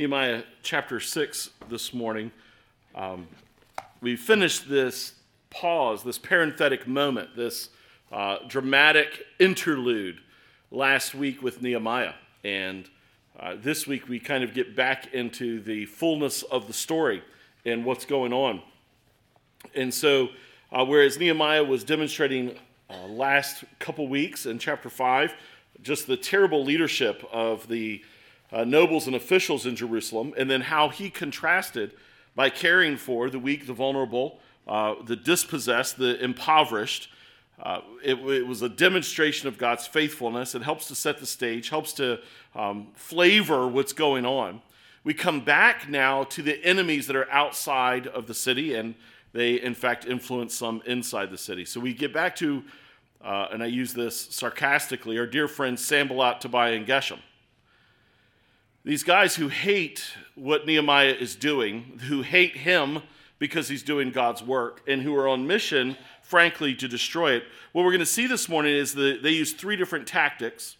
Nehemiah chapter 6 this morning. Um, we finished this pause, this parenthetic moment, this uh, dramatic interlude last week with Nehemiah. And uh, this week we kind of get back into the fullness of the story and what's going on. And so, uh, whereas Nehemiah was demonstrating uh, last couple weeks in chapter 5, just the terrible leadership of the uh, nobles and officials in Jerusalem, and then how he contrasted by caring for the weak, the vulnerable, uh, the dispossessed, the impoverished. Uh, it, it, was a demonstration of God's faithfulness. It helps to set the stage, helps to um, flavor what's going on. We come back now to the enemies that are outside of the city, and they, in fact, influence some inside the city. So we get back to, uh, and I use this sarcastically, our dear friends Sanballat, Tobiah, and Geshem. These guys who hate what Nehemiah is doing, who hate him because he's doing God's work, and who are on mission, frankly, to destroy it. What we're going to see this morning is that they use three different tactics,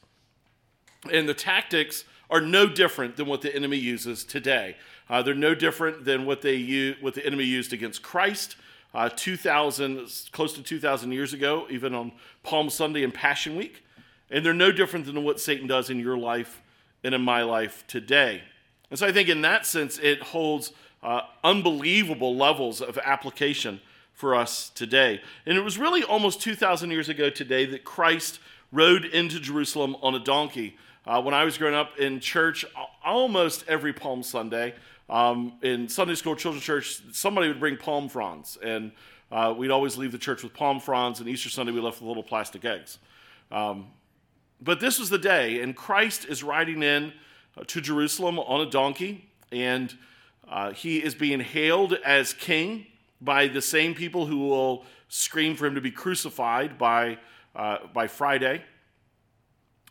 and the tactics are no different than what the enemy uses today. Uh, they're no different than what they use, what the enemy used against Christ uh, 2,000, close to 2,000 years ago, even on Palm Sunday and Passion Week. And they're no different than what Satan does in your life and in my life today. And so I think in that sense, it holds uh, unbelievable levels of application for us today. And it was really almost 2,000 years ago today that Christ rode into Jerusalem on a donkey. Uh, when I was growing up in church, almost every Palm Sunday, um, in Sunday school, children's church, somebody would bring palm fronds. And uh, we'd always leave the church with palm fronds, and Easter Sunday we left with little plastic eggs. Um, but this was the day, and Christ is riding in uh, to Jerusalem on a donkey, and uh, he is being hailed as king by the same people who will scream for him to be crucified by, uh, by Friday.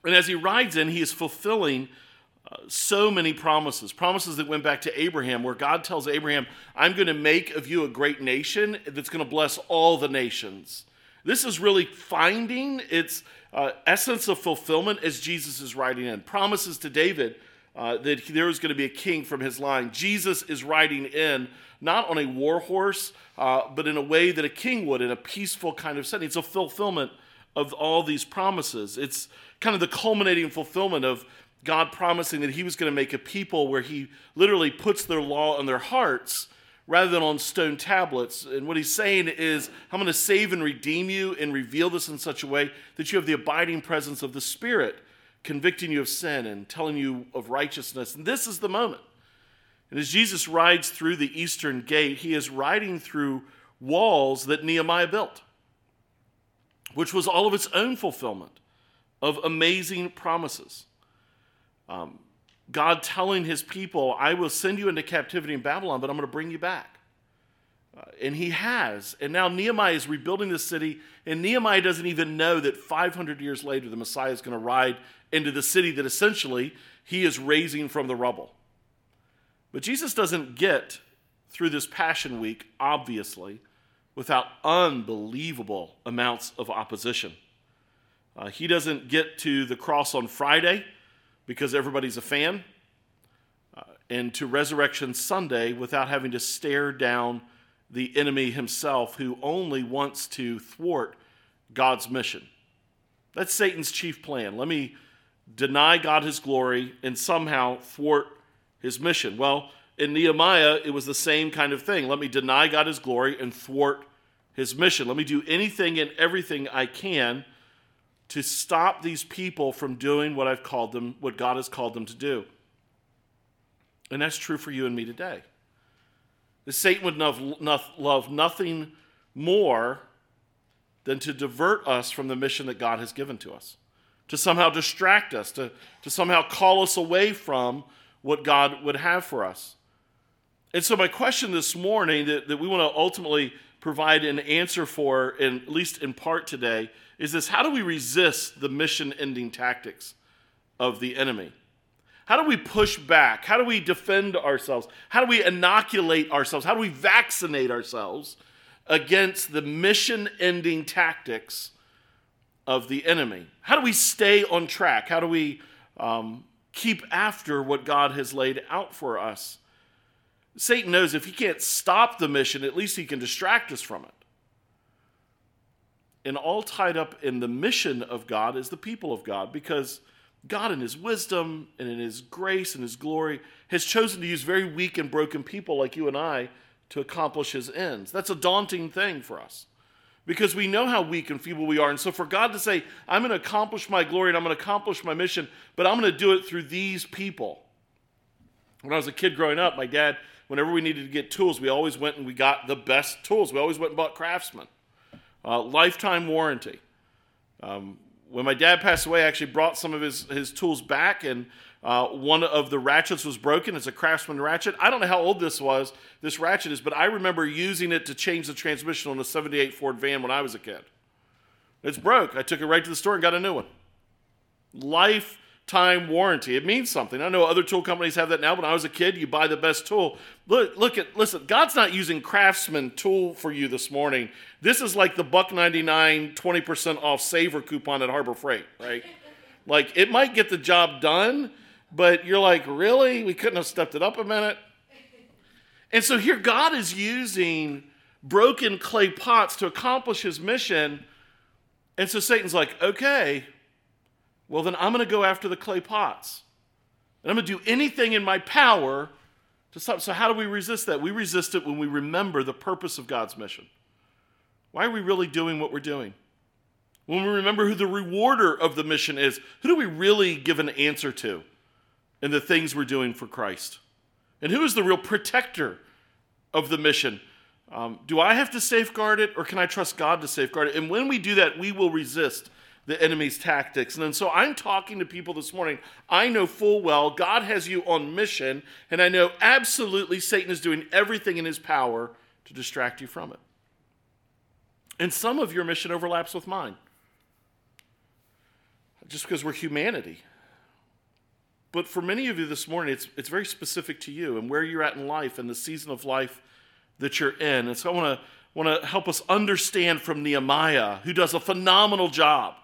And as he rides in, he is fulfilling uh, so many promises, promises that went back to Abraham, where God tells Abraham, I'm going to make of you a great nation that's going to bless all the nations. This is really finding its uh, essence of fulfillment as Jesus is riding in. Promises to David uh, that there is going to be a king from his line. Jesus is riding in, not on a war horse, uh, but in a way that a king would, in a peaceful kind of setting. It's a fulfillment of all these promises. It's kind of the culminating fulfillment of God promising that he was going to make a people where he literally puts their law on their hearts rather than on stone tablets. And what he's saying is, I'm going to save and redeem you and reveal this in such a way that you have the abiding presence of the Spirit, convicting you of sin and telling you of righteousness. And this is the moment. And as Jesus rides through the eastern gate, he is riding through walls that Nehemiah built, which was all of its own fulfillment of amazing promises. Um, God telling his people, I will send you into captivity in Babylon, but I'm going to bring you back. Uh, and he has. And now Nehemiah is rebuilding the city, and Nehemiah doesn't even know that 500 years later, the Messiah is going to ride into the city that essentially he is raising from the rubble. But Jesus doesn't get through this Passion Week, obviously, without unbelievable amounts of opposition. Uh, he doesn't get to the cross on Friday because everybody's a fan, uh, and to Resurrection Sunday without having to stare down the enemy himself who only wants to thwart God's mission. That's Satan's chief plan. Let me deny God his glory and somehow thwart his mission. Well, in Nehemiah, it was the same kind of thing. Let me deny God his glory and thwart his mission. Let me do anything and everything I can to stop these people from doing what I've called them, what God has called them to do. And that's true for you and me today. The Satan would love nothing more than to divert us from the mission that God has given to us, to somehow distract us, to, to somehow call us away from what God would have for us. And so, my question this morning that, that we want to ultimately provide an answer for, in, at least in part today, is this how do we resist the mission ending tactics of the enemy? How do we push back? How do we defend ourselves? How do we inoculate ourselves? How do we vaccinate ourselves against the mission ending tactics of the enemy? How do we stay on track? How do we um, keep after what God has laid out for us. Satan knows if he can't stop the mission, at least he can distract us from it. And all tied up in the mission of God is the people of God because God, in his wisdom and in his grace and his glory, has chosen to use very weak and broken people like you and I to accomplish his ends. That's a daunting thing for us because we know how weak and feeble we are. And so for God to say, I'm going to accomplish my glory and I'm going to accomplish my mission, but I'm going to do it through these people. When I was a kid growing up, my dad, whenever we needed to get tools, we always went and we got the best tools. We always went and bought Craftsman, uh, lifetime warranty. Um, when my dad passed away, I actually brought some of his, his tools back, and uh, one of the ratchets was broken. It's a Craftsman ratchet. I don't know how old this was, this ratchet is, but I remember using it to change the transmission on a 78 Ford van when I was a kid. It's broke. I took it right to the store and got a new one. Life lifetime warranty. It means something. I know other tool companies have that now. When I was a kid, you buy the best tool. Look, look at listen. God's not using Craftsman tool for you this morning. This is like the buck 99 20% off saver coupon at Harbor Freight, right? like it might get the job done, but you're like, really? We couldn't have stepped it up a minute. And so here God is using broken clay pots to accomplish his mission. And so Satan's like, okay, well, then I'm going to go after the clay pots. And I'm going to do anything in my power to stop. So, how do we resist that? We resist it when we remember the purpose of God's mission. Why are we really doing what we're doing? When we remember who the rewarder of the mission is, who do we really give an answer to in the things we're doing for Christ? And who is the real protector of the mission? Um, do I have to safeguard it or can I trust God to safeguard it? And when we do that, we will resist the enemy's tactics. And so I'm talking to people this morning. I know full well God has you on mission, and I know absolutely Satan is doing everything in his power to distract you from it. And some of your mission overlaps with mine, just because we're humanity. But for many of you this morning, it's, it's very specific to you and where you're at in life and the season of life that you're in. And so I want to want to help us understand from Nehemiah, who does a phenomenal job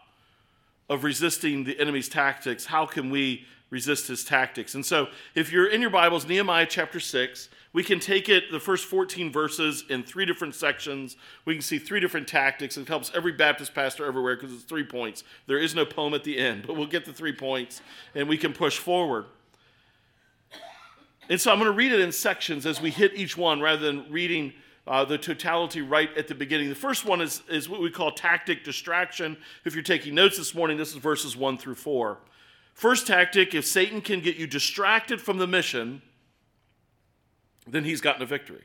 of resisting the enemy's tactics, how can we resist his tactics? And so, if you're in your Bibles, Nehemiah chapter 6, we can take it, the first 14 verses, in three different sections. We can see three different tactics. It helps every Baptist pastor everywhere because it's three points. There is no poem at the end, but we'll get the three points and we can push forward. And so I'm going to read it in sections as we hit each one rather than reading uh, the totality right at the beginning. The first one is, is what we call tactic distraction. If you're taking notes this morning, this is verses 1 through 4. First tactic if Satan can get you distracted from the mission, then he's gotten a victory.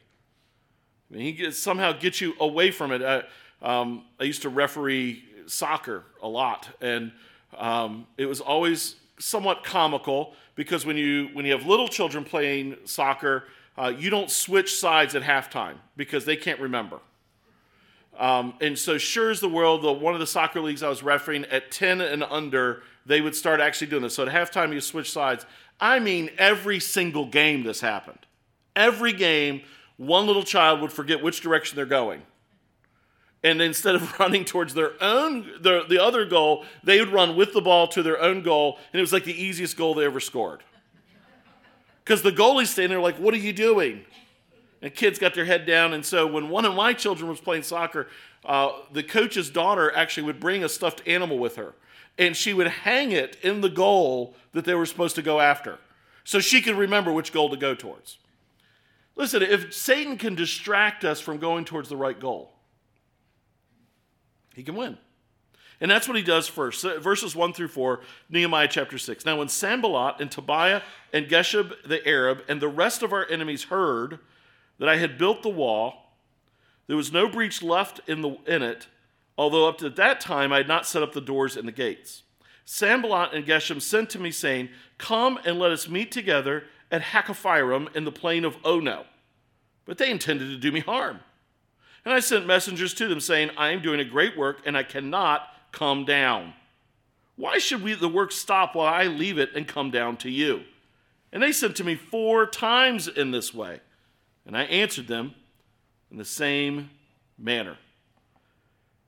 I mean, he gets, somehow gets you away from it. Uh, um, I used to referee soccer a lot, and um, it was always somewhat comical because when you when you have little children playing soccer, uh, you don't switch sides at halftime because they can't remember. Um, and so, sure as the world, the, one of the soccer leagues I was refereeing at 10 and under, they would start actually doing this. So, at halftime, you switch sides. I mean, every single game this happened. Every game, one little child would forget which direction they're going. And instead of running towards their own, the, the other goal, they would run with the ball to their own goal. And it was like the easiest goal they ever scored. Because the goalie's standing there like, what are you doing? And kids got their head down. And so when one of my children was playing soccer, uh, the coach's daughter actually would bring a stuffed animal with her. And she would hang it in the goal that they were supposed to go after. So she could remember which goal to go towards. Listen, if Satan can distract us from going towards the right goal, he can win. And that's what he does first. Verses 1 through 4, Nehemiah chapter 6. Now, when Sanballat and Tobiah and Geshem the Arab and the rest of our enemies heard that I had built the wall, there was no breach left in, the, in it, although up to that time I had not set up the doors and the gates. Sanballat and Geshem sent to me, saying, Come and let us meet together at Hakkephirim in the plain of Ono. But they intended to do me harm. And I sent messengers to them, saying, I am doing a great work, and I cannot come down. Why should we, the work stop while I leave it and come down to you? And they said to me four times in this way. And I answered them in the same manner.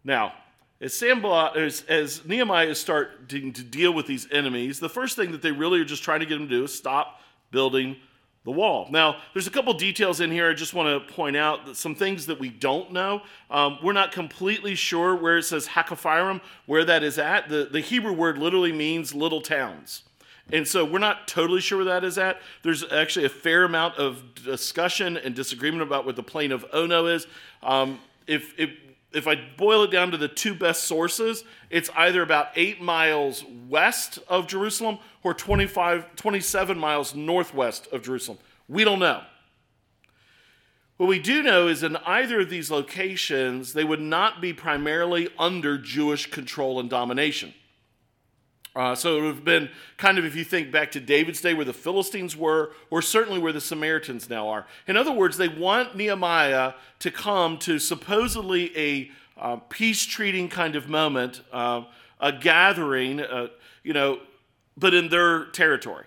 Now, as, Sanballat, as, as Nehemiah is starting to deal with these enemies, the first thing that they really are just trying to get him to do is stop building the wall. Now, there's a couple details in here I just want to point out some things that we don't know. Um, we're not completely sure where it says Hakkephirim, where that is at. The, the Hebrew word literally means little towns. And so we're not totally sure where that is at. There's actually a fair amount of discussion and disagreement about what the plain of Ono is. Um, if, if if I boil it down to the two best sources, it's either about eight miles west of Jerusalem or 25, 27 miles northwest of Jerusalem. We don't know. What we do know is in either of these locations, they would not be primarily under Jewish control and domination. Uh, so it would have been kind of, if you think back to David's day, where the Philistines were, or certainly where the Samaritans now are. In other words, they want Nehemiah to come to supposedly a uh, peace treating kind of moment, uh, a gathering, uh, you know, but in their territory.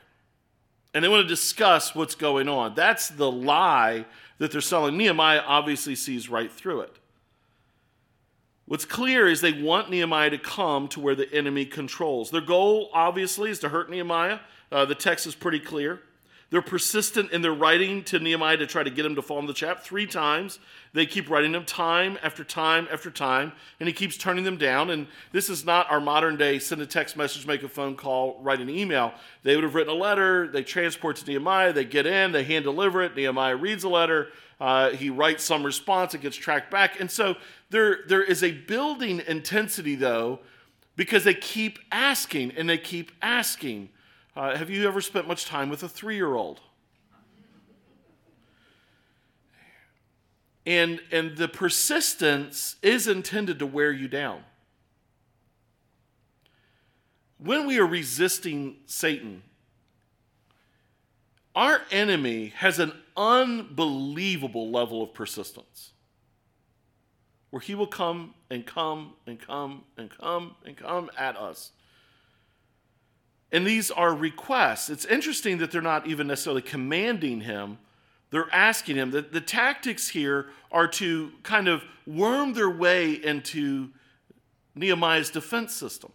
And they want to discuss what's going on. That's the lie that they're selling. Nehemiah obviously sees right through it. What's clear is they want Nehemiah to come to where the enemy controls. Their goal, obviously, is to hurt Nehemiah. Uh, the text is pretty clear. They're persistent in their writing to Nehemiah to try to get him to fall in the trap. Three times, they keep writing him time after time after time, and he keeps turning them down. And this is not our modern day send a text message, make a phone call, write an email. They would have written a letter, they transport to Nehemiah, they get in, they hand deliver it. Nehemiah reads the letter, uh, he writes some response, it gets tracked back. And so there, there is a building intensity, though, because they keep asking and they keep asking. Uh, have you ever spent much time with a three year old? And, and the persistence is intended to wear you down. When we are resisting Satan, our enemy has an unbelievable level of persistence where he will come and come and come and come and come at us. And these are requests. It's interesting that they're not even necessarily commanding him, they're asking him. The, the tactics here are to kind of worm their way into Nehemiah's defense system,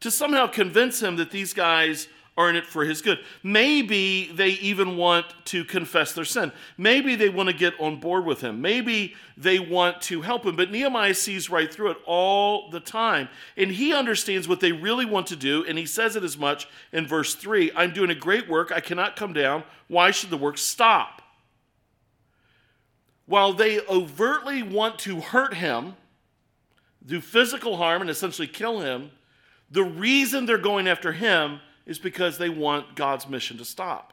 to somehow convince him that these guys are in it for his good. Maybe they even want to confess their sin. Maybe they want to get on board with him. Maybe they want to help him. But Nehemiah sees right through it all the time. And he understands what they really want to do. And he says it as much in verse 3 I'm doing a great work. I cannot come down. Why should the work stop? While they overtly want to hurt him, do physical harm, and essentially kill him, the reason they're going after him is because they want God's mission to stop.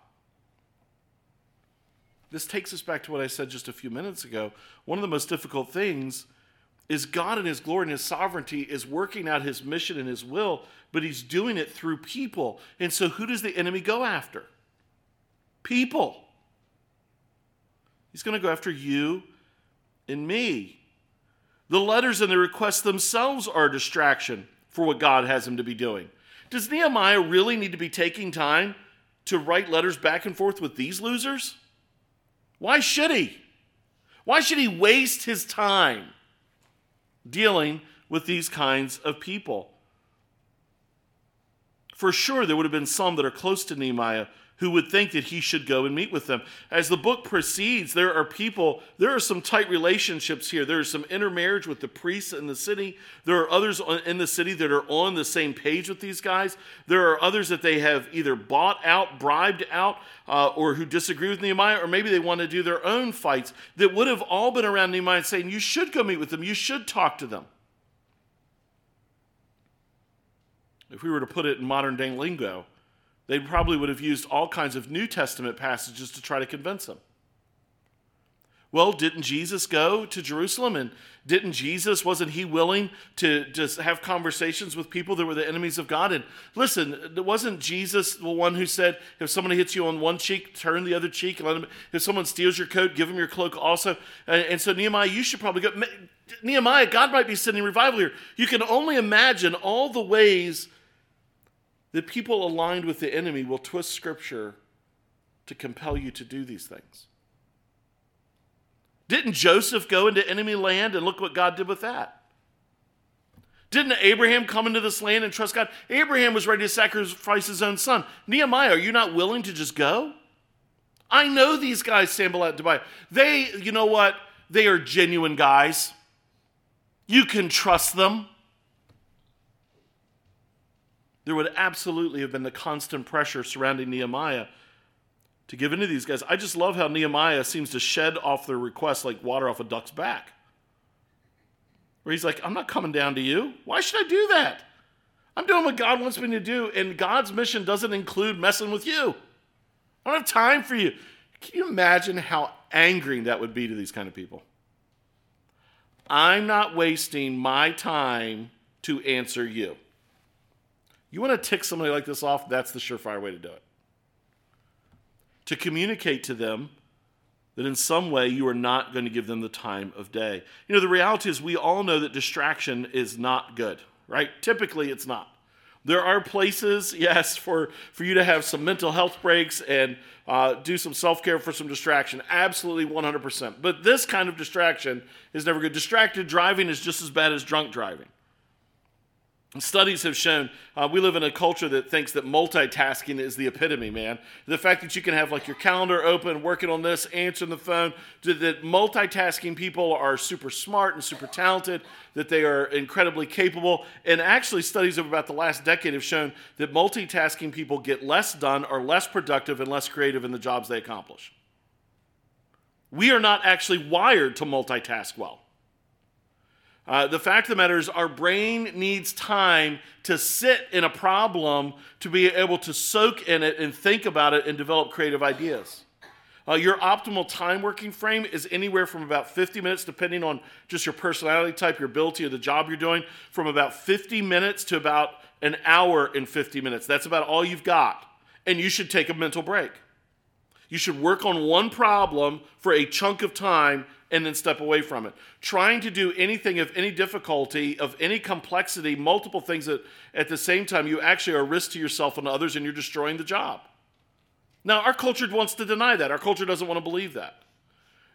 This takes us back to what I said just a few minutes ago. One of the most difficult things is God in His glory and His sovereignty is working out His mission and His will, but He's doing it through people. And so, who does the enemy go after? People. He's going to go after you and me. The letters and the requests themselves are a distraction for what God has him to be doing. Does Nehemiah really need to be taking time to write letters back and forth with these losers? Why should he? Why should he waste his time dealing with these kinds of people? For sure, there would have been some that are close to Nehemiah who would think that he should go and meet with them. As the book proceeds, there are people, there are some tight relationships here. There is some intermarriage with the priests in the city. There are others in the city that are on the same page with these guys. There are others that they have either bought out, bribed out, uh, or who disagree with Nehemiah, or maybe they want to do their own fights that would have all been around Nehemiah saying, You should go meet with them, you should talk to them. If we were to put it in modern day lingo, they probably would have used all kinds of New Testament passages to try to convince him. Well, didn't Jesus go to Jerusalem and didn't Jesus, wasn't he willing to just have conversations with people that were the enemies of God? And listen, wasn't Jesus the one who said, if somebody hits you on one cheek, turn the other cheek, and let them, if someone steals your coat, give them your cloak also? And, and so, Nehemiah, you should probably go. Nehemiah, God might be sending revival here. You can only imagine all the ways that people aligned with the enemy will twist scripture to compel you to do these things. Didn't Joseph go into enemy land and look what God did with that? Didn't Abraham come into this land and trust God? Abraham was ready to sacrifice his own son. Nehemiah, are you not willing to just go? I know these guys, Sanballat Tobiah. They, you know what? They are genuine guys. You can trust them. There would absolutely have been the constant pressure surrounding Nehemiah to give in to these guys. I just love how Nehemiah seems to shed off their requests like water off a duck's back. Where he's like, I'm not coming down to you. Why should I do that? I'm doing what God wants me to do, and God's mission doesn't include messing with you. I don't have time for you. Can you imagine how angering that would be to these kind of people? I'm not wasting my time to answer you. You want to tick somebody like this off? That's the surefire way to do it to communicate to them that in some way you are not going to give them the time of day. You know, the reality is we all know that distraction is not good, right? Typically, it's not. There are places, yes, for, for you to have some mental health breaks and uh, do some self care for some distraction. Absolutely 100%. But this kind of distraction is never good. Distracted driving is just as bad as drunk driving. Studies have shown uh, we live in a culture that thinks that multitasking is the epitome, man. The fact that you can have like your calendar open, working on this, answering the phone, that multitasking people are super smart and super talented, that they are incredibly capable. And actually, studies of about the last decade have shown that multitasking people get less done, are less productive, and less creative in the jobs they accomplish. We are not actually wired to multitask well. Uh, the fact of the matter is, our brain needs time to sit in a problem to be able to soak in it and think about it and develop creative ideas. Uh, your optimal time working frame is anywhere from about 50 minutes, depending on just your personality type, your ability, or the job you're doing, from about 50 minutes to about an hour and 50 minutes. That's about all you've got. And you should take a mental break. You should work on one problem for a chunk of time and then step away from it. Trying to do anything of any difficulty, of any complexity, multiple things that at the same time you actually are a risk to yourself and others and you're destroying the job. Now, our culture wants to deny that. Our culture doesn't want to believe that.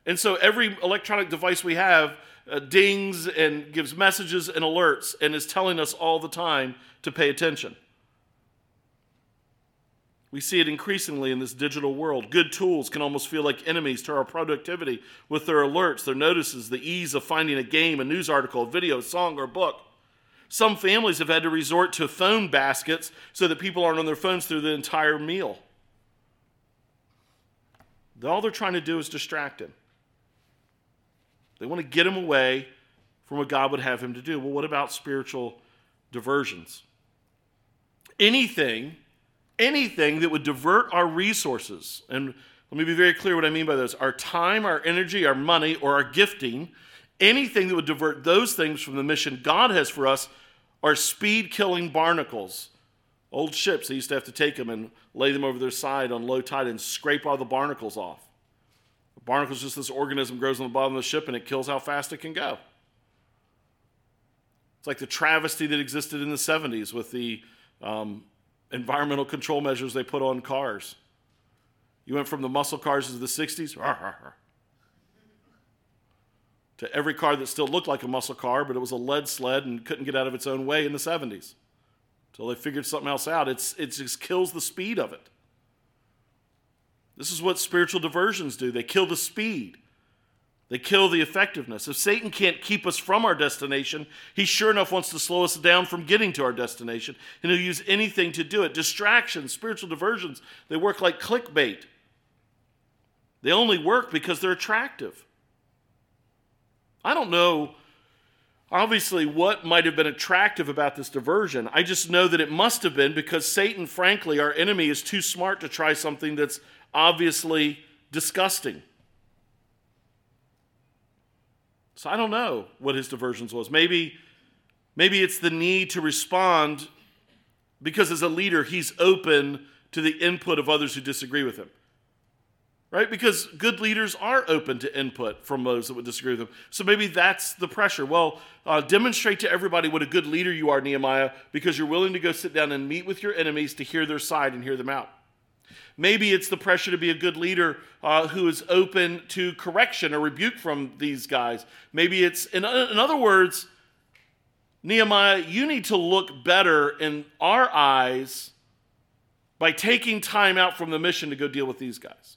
And so every electronic device we have uh, dings and gives messages and alerts and is telling us all the time to pay attention. We see it increasingly in this digital world. Good tools can almost feel like enemies to our productivity with their alerts, their notices, the ease of finding a game, a news article, a video, a song, or book. Some families have had to resort to phone baskets so that people aren't on their phones through the entire meal. All they're trying to do is distract him. They want to get him away from what God would have him to do. Well, what about spiritual diversions? Anything anything that would divert our resources. And let me be very clear what I mean by this our time, our energy, our money, or our gifting, anything that would divert those things from the mission God has for us are speed killing barnacles. Old ships, they used to have to take them and lay them over their side on low tide and scrape all the barnacles off. The barnacle is just this organism grows on the bottom of the ship and it kills how fast it can go. It's like the travesty that existed in the 70s with the um, environmental control measures they put on cars. You went from the muscle cars of the 60s to every car that still looked like a muscle car, but it was a lead sled and couldn't get out of its own way in the 70s. Until they figured something else out. It's, it just kills the speed of it. This is what spiritual diversions do they kill the speed. They kill the effectiveness. If Satan can't keep us from our destination, he sure enough wants to slow us down from getting to our destination. And he'll use anything to do it. Distractions, spiritual diversions, they work like clickbait. They only work because they're attractive. I don't know, obviously, what might have been attractive about this diversion. I just know that it must have been because Satan, frankly, our enemy, is too smart to try something that's obviously disgusting. So I don't know what his diversions was. Maybe, maybe it's the need to respond because as a leader, he's open to the input of others who disagree with him. Right? Because good leaders are open to input from those that would disagree with them. So maybe that's the pressure. Well, uh, demonstrate to everybody what a good leader you are, Nehemiah, because you're willing to go sit down and meet with your enemies to hear their side and hear them out. Maybe it's the pressure to be a good leader uh, who is open to correction or rebuke from these guys. Maybe it's, in, in other words, Nehemiah, you need to look better in our eyes by taking time out from the mission to go deal with these guys.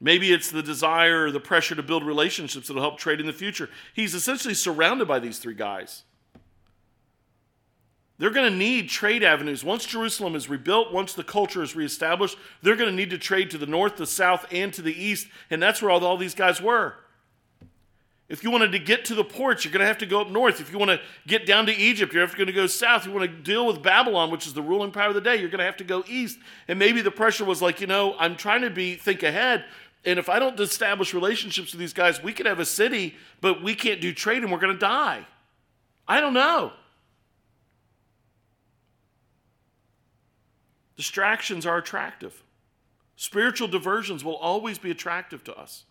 Maybe it's the desire or the pressure to build relationships that'll help trade in the future. He's essentially surrounded by these three guys. They're going to need trade avenues. Once Jerusalem is rebuilt, once the culture is reestablished, they're going to need to trade to the north, the south, and to the east. And that's where all, all these guys were. If you wanted to get to the ports, you're going to have to go up north. If you want to get down to Egypt, you're going to go south. If you want to deal with Babylon, which is the ruling power of the day, you're going to have to go east. And maybe the pressure was like, you know, I'm trying to be think ahead. And if I don't establish relationships with these guys, we could have a city, but we can't do trade and we're going to die. I don't know. Distractions are attractive. Spiritual diversions will always be attractive to us.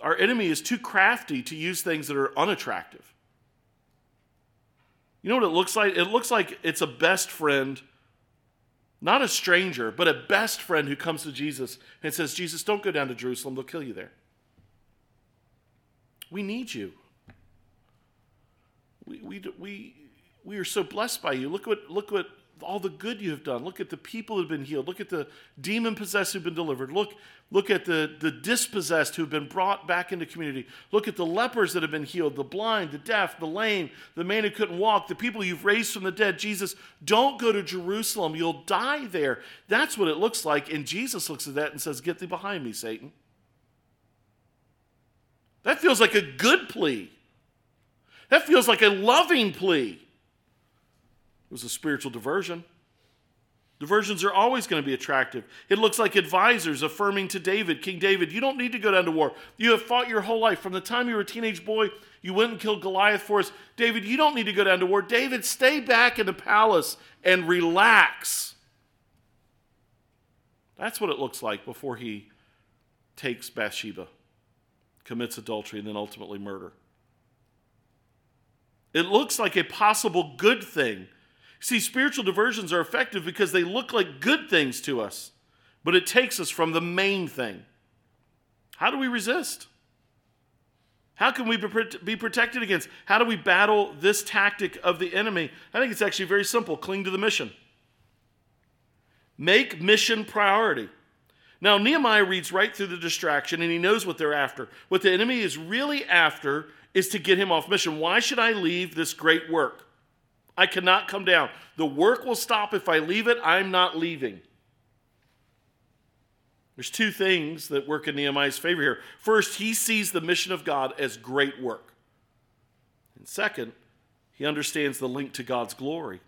Our enemy is too crafty to use things that are unattractive. You know what it looks like? It looks like it's a best friend, not a stranger, but a best friend who comes to Jesus and says, Jesus, don't go down to Jerusalem, they'll kill you there. We need you. We, we, we, we are so blessed by you. Look what, look what all the good you have done. Look at the people who have been healed. Look at the demon possessed who've been delivered. Look, look at the, the dispossessed who've been brought back into community. Look at the lepers that have been healed, the blind, the deaf, the lame, the man who couldn't walk, the people you've raised from the dead. Jesus, don't go to Jerusalem. You'll die there. That's what it looks like. And Jesus looks at that and says, Get thee behind me, Satan. That feels like a good plea. That feels like a loving plea. It was a spiritual diversion. Diversions are always going to be attractive. It looks like advisors affirming to David, King David, you don't need to go down to war. You have fought your whole life. From the time you were a teenage boy, you went and killed Goliath for us. David, you don't need to go down to war. David, stay back in the palace and relax. That's what it looks like before he takes Bathsheba, commits adultery, and then ultimately murder. It looks like a possible good thing See, spiritual diversions are effective because they look like good things to us, but it takes us from the main thing. How do we resist? How can we be protected against? How do we battle this tactic of the enemy? I think it's actually very simple cling to the mission. Make mission priority. Now, Nehemiah reads right through the distraction and he knows what they're after. What the enemy is really after is to get him off mission. Why should I leave this great work? I cannot come down. The work will stop if I leave it. I'm not leaving. There's two things that work in Nehemiah's favor here. First, he sees the mission of God as great work. And second, he understands the link to God's glory.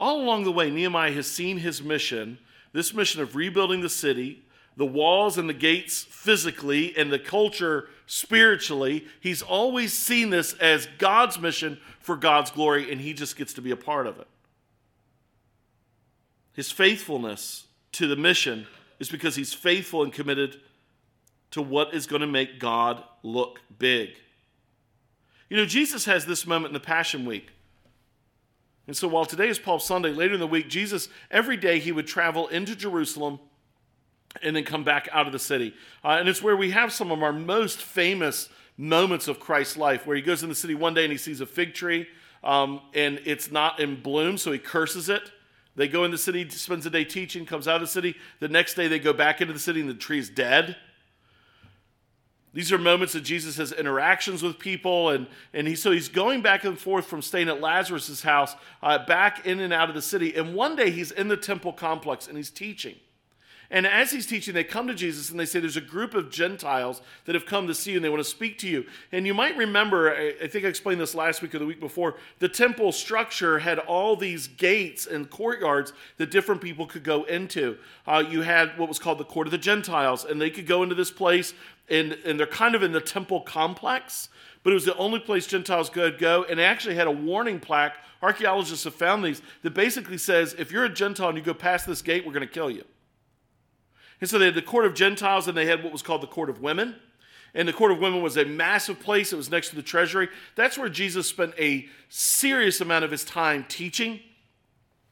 All along the way, Nehemiah has seen his mission, this mission of rebuilding the city, the walls and the gates physically, and the culture spiritually. He's always seen this as God's mission for God's glory, and he just gets to be a part of it. His faithfulness to the mission is because he's faithful and committed to what is going to make God look big. You know, Jesus has this moment in the Passion Week. And so while today is Palm Sunday, later in the week, Jesus, every day he would travel into Jerusalem and then come back out of the city. Uh, and it's where we have some of our most famous moments of Christ's life where he goes in the city one day and he sees a fig tree um, and it's not in bloom, so he curses it. They go in the city, spends a day teaching, comes out of the city. The next day they go back into the city and the tree is dead. These are moments that Jesus has interactions with people, and, and he, so he's going back and forth from staying at Lazarus' house uh, back in and out of the city. And one day he's in the temple complex and he's teaching. And as he's teaching, they come to Jesus and they say, There's a group of Gentiles that have come to see you and they want to speak to you. And you might remember, I think I explained this last week or the week before, the temple structure had all these gates and courtyards that different people could go into. Uh, you had what was called the court of the Gentiles, and they could go into this place, and, and they're kind of in the temple complex but it was the only place Gentiles could go. And they actually had a warning plaque. Archaeologists have found these that basically says if you're a Gentile and you go past this gate, we're going to kill you. And so they had the court of Gentiles and they had what was called the court of women. And the court of women was a massive place. It was next to the treasury. That's where Jesus spent a serious amount of his time teaching.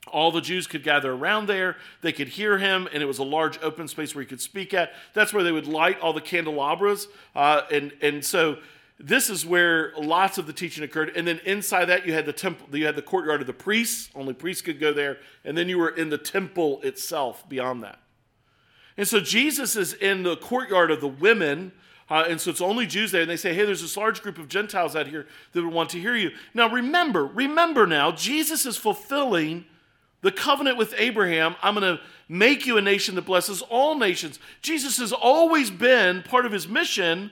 All the Jews could gather around there. They could hear him, and it was a large open space where he could speak at. That's where they would light all the candelabras. Uh, and, and so this is where lots of the teaching occurred. And then inside that, you had the temple, you had the courtyard of the priests. Only priests could go there. And then you were in the temple itself beyond that. And so Jesus is in the courtyard of the women. Uh, and so it's only Jews there. And they say, hey, there's this large group of Gentiles out here that would want to hear you. Now remember, remember now, Jesus is fulfilling the covenant with Abraham. I'm going to make you a nation that blesses all nations. Jesus has always been part of his mission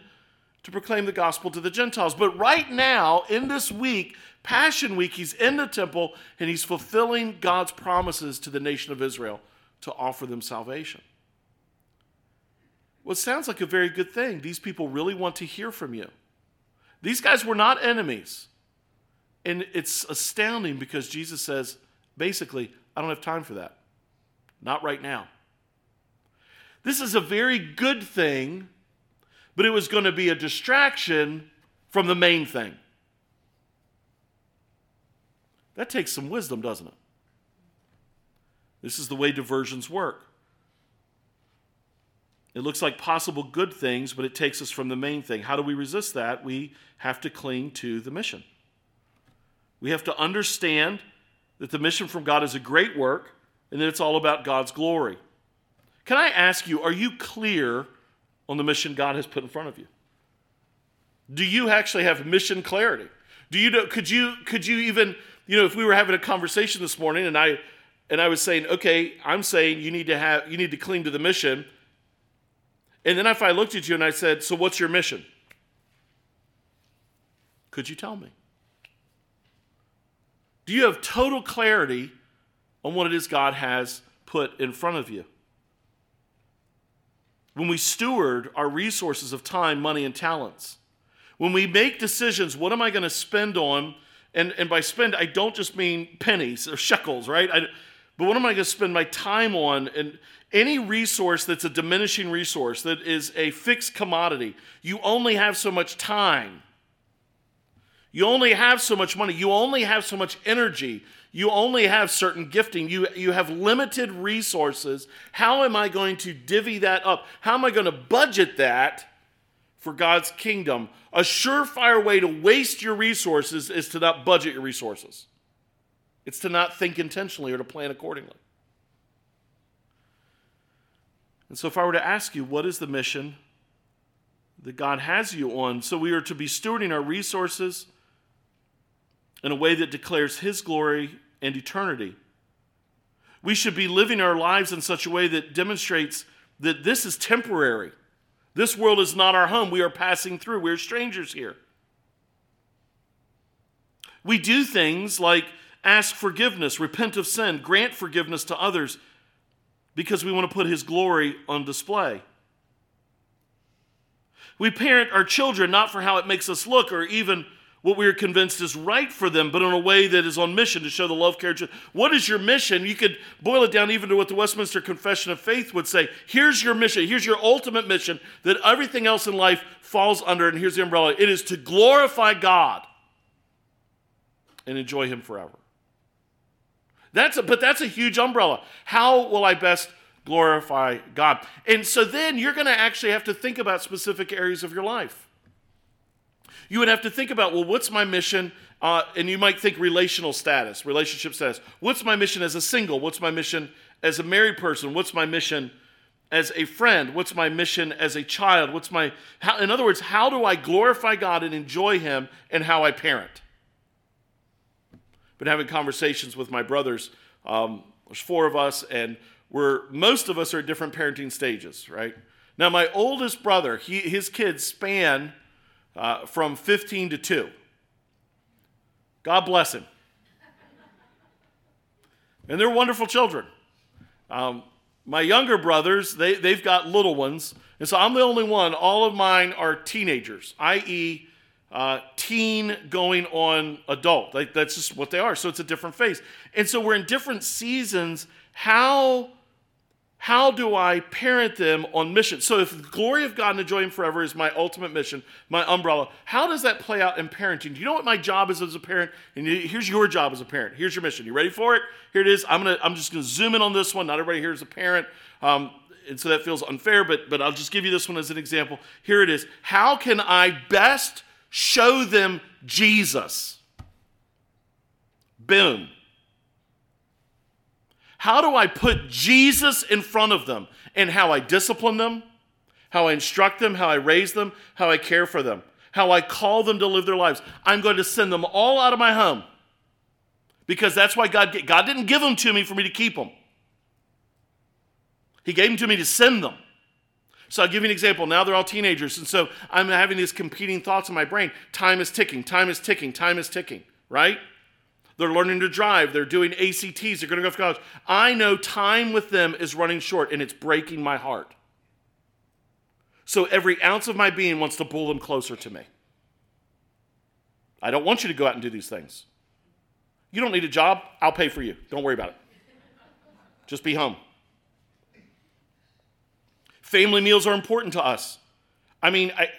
to proclaim the gospel to the Gentiles. But right now, in this week, Passion Week, he's in the temple and he's fulfilling God's promises to the nation of Israel to offer them salvation. Well, it sounds like a very good thing. These people really want to hear from you. These guys were not enemies. And it's astounding because Jesus says, basically, I don't have time for that. Not right now. This is a very good thing but it was going to be a distraction from the main thing. That takes some wisdom, doesn't it? This is the way diversions work. It looks like possible good things, but it takes us from the main thing. How do we resist that? We have to cling to the mission. We have to understand that the mission from God is a great work and that it's all about God's glory. Can I ask you, are you clear on the mission God has put in front of you? Do you actually have mission clarity? Do you know, could you could you even you know if we were having a conversation this morning and I and I was saying okay I'm saying you need to have you need to cling to the mission and then if I looked at you and I said so what's your mission could you tell me do you have total clarity on what it is God has put in front of you when we steward our resources of time, money, and talents. When we make decisions, what am I going to spend on? And, and by spend, I don't just mean pennies or shekels, right? I, but what am I going to spend my time on? And any resource that's a diminishing resource, that is a fixed commodity, you only have so much time. You only have so much money. You only have so much energy. You only have certain gifting. You, you have limited resources. How am I going to divvy that up? How am I going to budget that for God's kingdom? A surefire way to waste your resources is to not budget your resources, it's to not think intentionally or to plan accordingly. And so, if I were to ask you, what is the mission that God has you on? So, we are to be stewarding our resources in a way that declares His glory and eternity. We should be living our lives in such a way that demonstrates that this is temporary. This world is not our home. We are passing through. We're strangers here. We do things like ask forgiveness, repent of sin, grant forgiveness to others because we want to put His glory on display. We parent our children not for how it makes us look or even what we are convinced is right for them, but in a way that is on mission to show the love, care. What is your mission? You could boil it down even to what the Westminster Confession of Faith would say. Here's your mission. Here's your ultimate mission that everything else in life falls under, and here's the umbrella it is to glorify God and enjoy Him forever. That's a, but that's a huge umbrella. How will I best glorify God? And so then you're going to actually have to think about specific areas of your life you would have to think about, well, what's my mission? Uh, and you might think relational status, relationship status. What's my mission as a single? What's my mission as a married person? What's my mission as a friend? What's my mission as a child? What's my, how, in other words, how do I glorify God and enjoy Him and how I parent? Been having conversations with my brothers. Um, there's four of us, and we're most of us are at different parenting stages, right? Now, my oldest brother, he, his kids span uh, from 15 to 2. God bless him. And they're wonderful children. Um, my younger brothers, they, they've got little ones. And so I'm the only one. All of mine are teenagers, i.e., uh, teen going on adult. Like, that's just what they are. So it's a different phase. And so we're in different seasons. How, how do I parent them on mission? So, if the glory of God and enjoy Him forever is my ultimate mission, my umbrella, how does that play out in parenting? Do you know what my job is as a parent? And here's your job as a parent. Here's your mission. You ready for it? Here it is. I'm gonna. I'm just gonna zoom in on this one. Not everybody here is a parent, um, and so that feels unfair. But but I'll just give you this one as an example. Here it is. How can I best show them Jesus? Boom. How do I put Jesus in front of them and how I discipline them, how I instruct them, how I raise them, how I care for them, how I call them to live their lives? I'm going to send them all out of my home because that's why God, God didn't give them to me for me to keep them. He gave them to me to send them. So I'll give you an example. Now they're all teenagers, and so I'm having these competing thoughts in my brain. Time is ticking, time is ticking, time is ticking, right? They're learning to drive. They're doing ACTs. They're going to go to college. I know time with them is running short and it's breaking my heart. So every ounce of my being wants to pull them closer to me. I don't want you to go out and do these things. You don't need a job. I'll pay for you. Don't worry about it. Just be home. Family meals are important to us. I mean, I,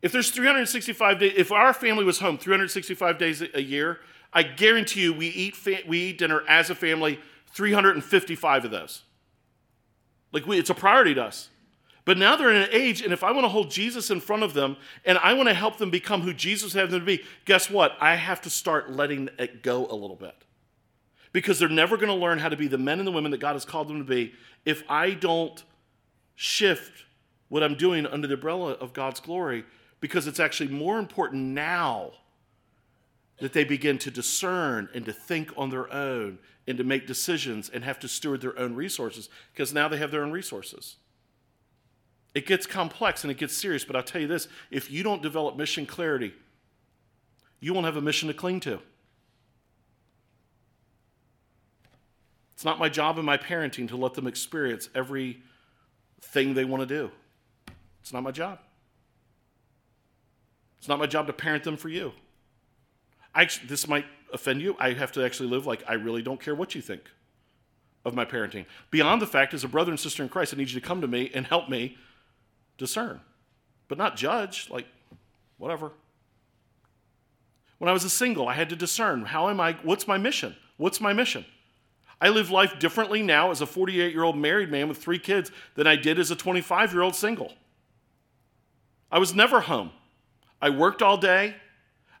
if there's 365 days, if our family was home 365 days a year, I guarantee you, we eat, fa- we eat dinner as a family 355 of those. Like, we, it's a priority to us. But now they're in an age, and if I want to hold Jesus in front of them and I want to help them become who Jesus has them to be, guess what? I have to start letting it go a little bit. Because they're never going to learn how to be the men and the women that God has called them to be if I don't shift what I'm doing under the umbrella of God's glory, because it's actually more important now that they begin to discern and to think on their own and to make decisions and have to steward their own resources because now they have their own resources. It gets complex and it gets serious, but I'll tell you this if you don't develop mission clarity, you won't have a mission to cling to. It's not my job in my parenting to let them experience every thing they want to do. It's not my job. It's not my job to parent them for you. I, this might offend you. I have to actually live like I really don't care what you think of my parenting. Beyond the fact, as a brother and sister in Christ, I need you to come to me and help me discern, but not judge, like, whatever. When I was a single, I had to discern how am I, what's my mission? What's my mission? I live life differently now as a 48 year old married man with three kids than I did as a 25 year old single. I was never home. I worked all day.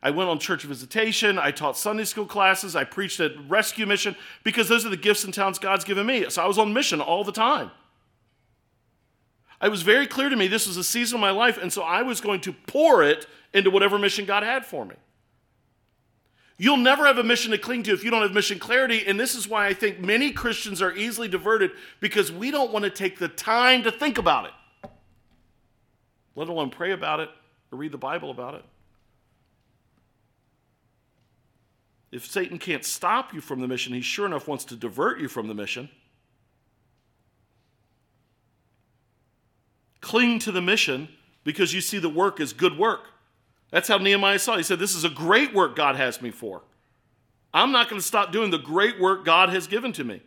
I went on church visitation. I taught Sunday school classes. I preached at rescue mission because those are the gifts and talents God's given me. So I was on mission all the time. It was very clear to me this was a season of my life, and so I was going to pour it into whatever mission God had for me. You'll never have a mission to cling to if you don't have mission clarity, and this is why I think many Christians are easily diverted because we don't want to take the time to think about it, let alone pray about it or read the Bible about it. If Satan can't stop you from the mission, he sure enough wants to divert you from the mission. Cling to the mission because you see the work as good work. That's how Nehemiah saw it. He said, This is a great work God has me for. I'm not going to stop doing the great work God has given to me.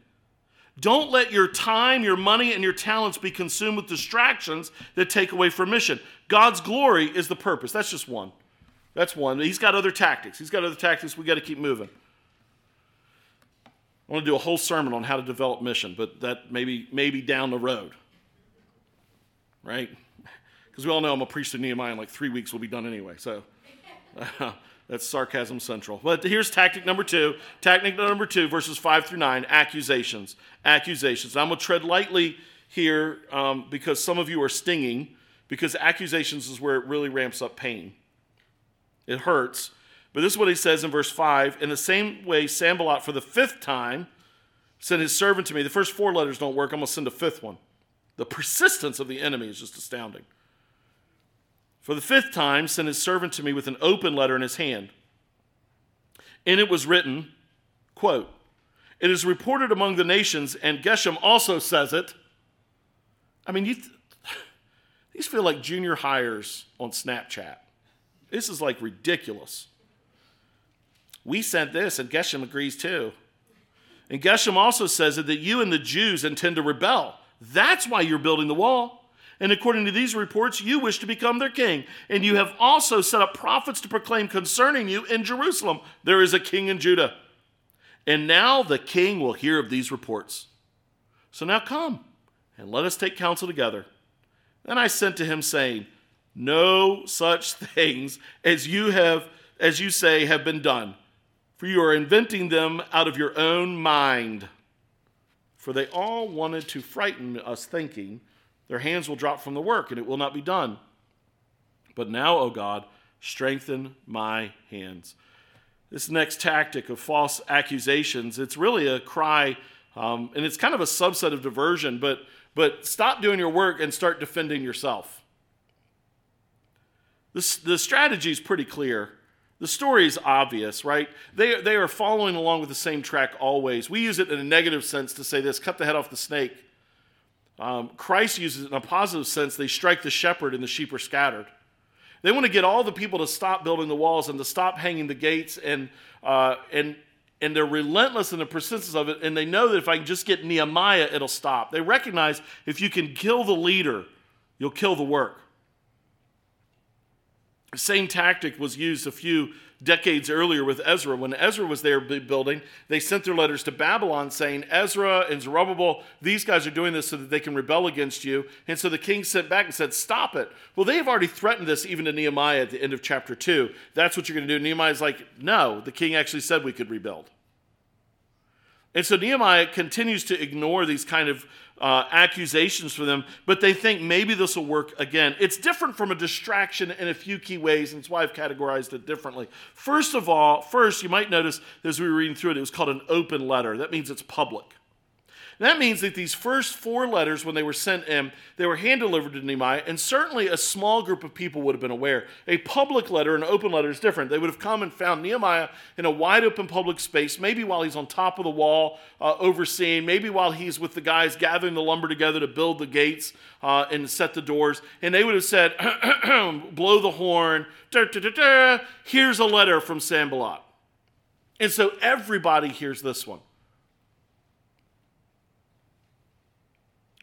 Don't let your time, your money, and your talents be consumed with distractions that take away from mission. God's glory is the purpose. That's just one. That's one. He's got other tactics. He's got other tactics. We got to keep moving. I want to do a whole sermon on how to develop mission, but that maybe maybe down the road. Right? Because we all know I'm a priest of Nehemiah in like three weeks. We'll be done anyway. So uh, that's sarcasm central. But here's tactic number two. Tactic number two, verses five through nine: accusations. Accusations. I'm going to tread lightly here um, because some of you are stinging. Because accusations is where it really ramps up pain. It hurts. But this is what he says in verse 5. In the same way, Sanballat, for the fifth time, sent his servant to me. The first four letters don't work. I'm going to send a fifth one. The persistence of the enemy is just astounding. For the fifth time, sent his servant to me with an open letter in his hand. In it was written, quote, It is reported among the nations, and Geshem also says it. I mean, th- these feel like junior hires on Snapchat. This is like ridiculous. We sent this, and Geshem agrees too. And Geshem also says that you and the Jews intend to rebel. That's why you're building the wall. And according to these reports, you wish to become their king. And you have also set up prophets to proclaim concerning you in Jerusalem there is a king in Judah. And now the king will hear of these reports. So now come and let us take counsel together. Then I sent to him, saying, No such things as you have, as you say, have been done, for you are inventing them out of your own mind. For they all wanted to frighten us, thinking, Their hands will drop from the work, and it will not be done. But now, O God, strengthen my hands. This next tactic of false accusations, it's really a cry, um, and it's kind of a subset of diversion, but but stop doing your work and start defending yourself. This, the strategy is pretty clear. The story is obvious, right? They, they are following along with the same track always. We use it in a negative sense to say this cut the head off the snake. Um, Christ uses it in a positive sense. They strike the shepherd and the sheep are scattered. They want to get all the people to stop building the walls and to stop hanging the gates and, uh, and, and they're relentless in the persistence of it, and they know that if I can just get Nehemiah, it'll stop. They recognize if you can kill the leader, you'll kill the work. The same tactic was used a few decades earlier with Ezra. When Ezra was there building, they sent their letters to Babylon saying, Ezra and Zerubbabel, these guys are doing this so that they can rebel against you. And so the king sent back and said, Stop it. Well, they have already threatened this even to Nehemiah at the end of chapter 2. That's what you're going to do. Nehemiah's like, No, the king actually said we could rebuild. And so Nehemiah continues to ignore these kind of uh, accusations for them, but they think maybe this will work again. It's different from a distraction in a few key ways, and that's why I've categorized it differently. First of all, first, you might notice as we were reading through it, it was called an open letter. That means it's public. That means that these first four letters, when they were sent in, they were hand delivered to Nehemiah, and certainly a small group of people would have been aware. A public letter, an open letter is different. They would have come and found Nehemiah in a wide open public space, maybe while he's on top of the wall uh, overseeing, maybe while he's with the guys gathering the lumber together to build the gates uh, and set the doors. And they would have said, blow the horn, here's a letter from Sanballat. And so everybody hears this one.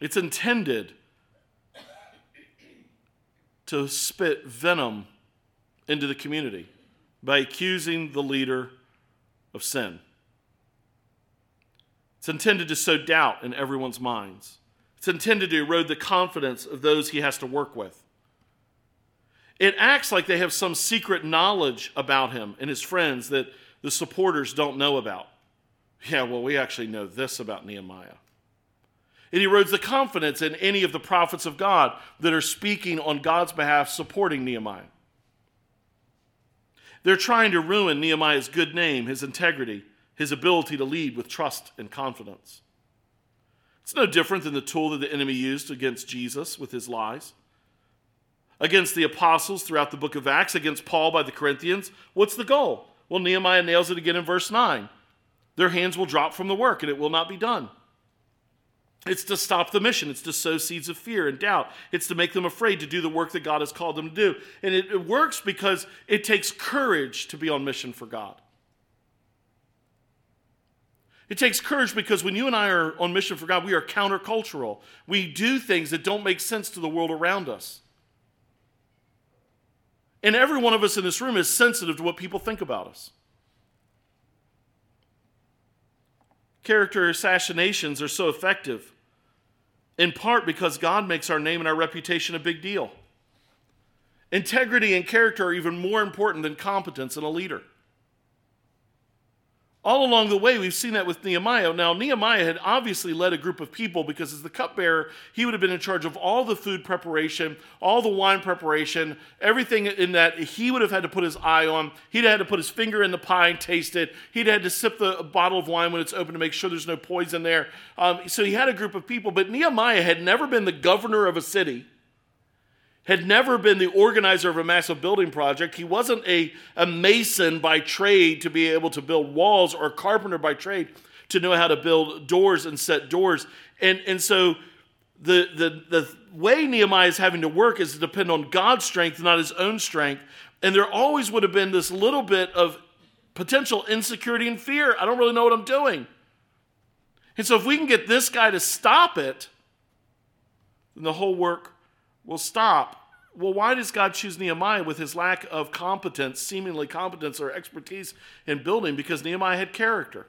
It's intended to spit venom into the community by accusing the leader of sin. It's intended to sow doubt in everyone's minds. It's intended to erode the confidence of those he has to work with. It acts like they have some secret knowledge about him and his friends that the supporters don't know about. Yeah, well, we actually know this about Nehemiah. It erodes the confidence in any of the prophets of God that are speaking on God's behalf, supporting Nehemiah. They're trying to ruin Nehemiah's good name, his integrity, his ability to lead with trust and confidence. It's no different than the tool that the enemy used against Jesus with his lies. Against the apostles throughout the book of Acts, against Paul by the Corinthians. What's the goal? Well, Nehemiah nails it again in verse 9. Their hands will drop from the work and it will not be done. It's to stop the mission. It's to sow seeds of fear and doubt. It's to make them afraid to do the work that God has called them to do. And it, it, works because it takes courage to be on mission for God. It takes courage because when you and I are on mission for God, we are countercultural. We do things that don't make sense to the world around us. And every one of us in this room is sensitive to what people think about us. Character assassinations are so effective, in part because God makes our name and our reputation a big deal. Integrity and character are even more important than competence in a leader. All along the way, we've seen that with Nehemiah. Now, Nehemiah had obviously led a group of people because, as the cupbearer, he would have been in charge of all the food preparation, all the wine preparation, everything in that he would have had to put his eye on. He'd had to put his finger in the pie and taste it. He'd had to sip the bottle of wine when it's open to make sure there's no poison there. Um, so he had a group of people, but Nehemiah had never been the governor of a city had never been the organizer of a massive building project. He wasn't a, a mason by trade to be able to build walls or a carpenter by trade to know how to build doors and set doors. And, and so the, the, the way Nehemiah is having to work is to depend on God's strength, not his own strength. And there always would have been this little bit of potential insecurity and fear. I don't really know what I'm doing. And so, if we can get this guy to stop it, then the whole work will stop. Well, why does God choose Nehemiah with his lack of competence, seemingly competence or expertise in building? Because Nehemiah had character.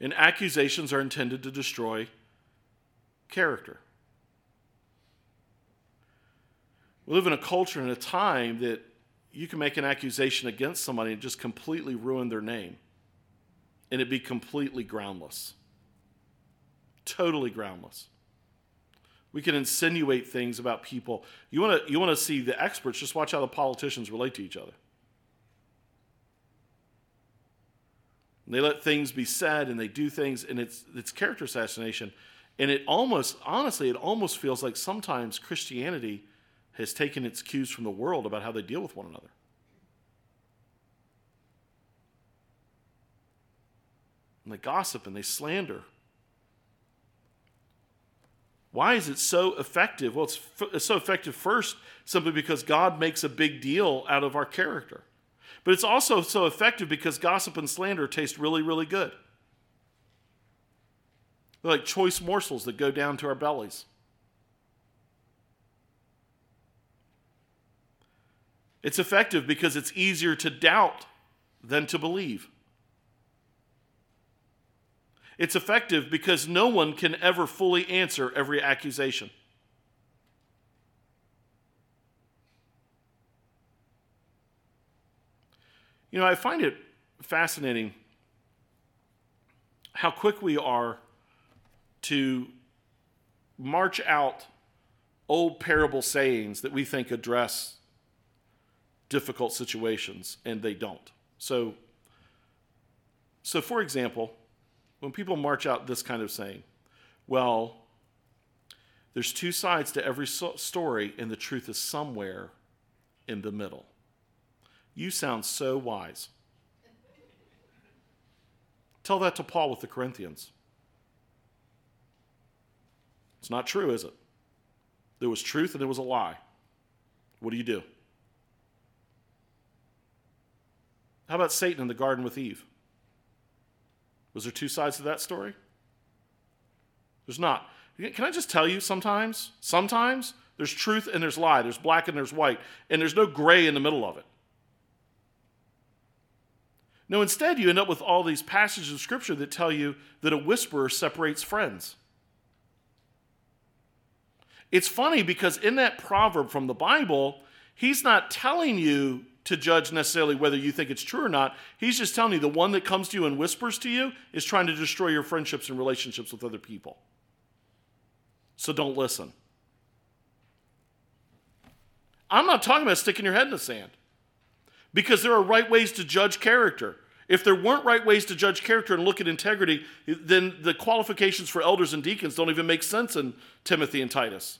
And accusations are intended to destroy character. We live in a culture and a time that you can make an accusation against somebody and just completely ruin their name. And it be completely groundless. Totally groundless. We can insinuate things about people. You want to you want to see the experts, just watch how the politicians relate to each other. And they let things be said and they do things, and it's, it's character assassination. And it almost, honestly, it almost feels like sometimes Christianity has taken its cues from the world about how they deal with one another. And they gossip and they slander. Why is it so effective? Well, it's, f- it's so effective first simply because God makes a big deal out of our character. But it's also so effective because gossip and slander taste really, really good. They're like choice morsels that go down to our bellies. It's effective because it's easier to doubt than to believe. It's effective because no one can ever fully answer every accusation. You know, I find it fascinating how quick we are to march out old parable sayings that we think address difficult situations, and they don't. So, so for example, when people march out this kind of saying, well, there's two sides to every story, and the truth is somewhere in the middle. You sound so wise. Tell that to Paul with the Corinthians. It's not true, is it? There was truth and there was a lie. What do you do? How about Satan in the garden with Eve? Was there two sides to that story? There's not. Can I just tell you sometimes, sometimes there's truth and there's lie, there's black and there's white, and there's no gray in the middle of it. No, instead, you end up with all these passages of Scripture that tell you that a whisperer separates friends. It's funny because in that proverb from the Bible, he's not telling you to judge necessarily whether you think it's true or not. He's just telling you the one that comes to you and whispers to you is trying to destroy your friendships and relationships with other people. So don't listen. I'm not talking about sticking your head in the sand because there are right ways to judge character. If there weren't right ways to judge character and look at integrity, then the qualifications for elders and deacons don't even make sense in Timothy and Titus.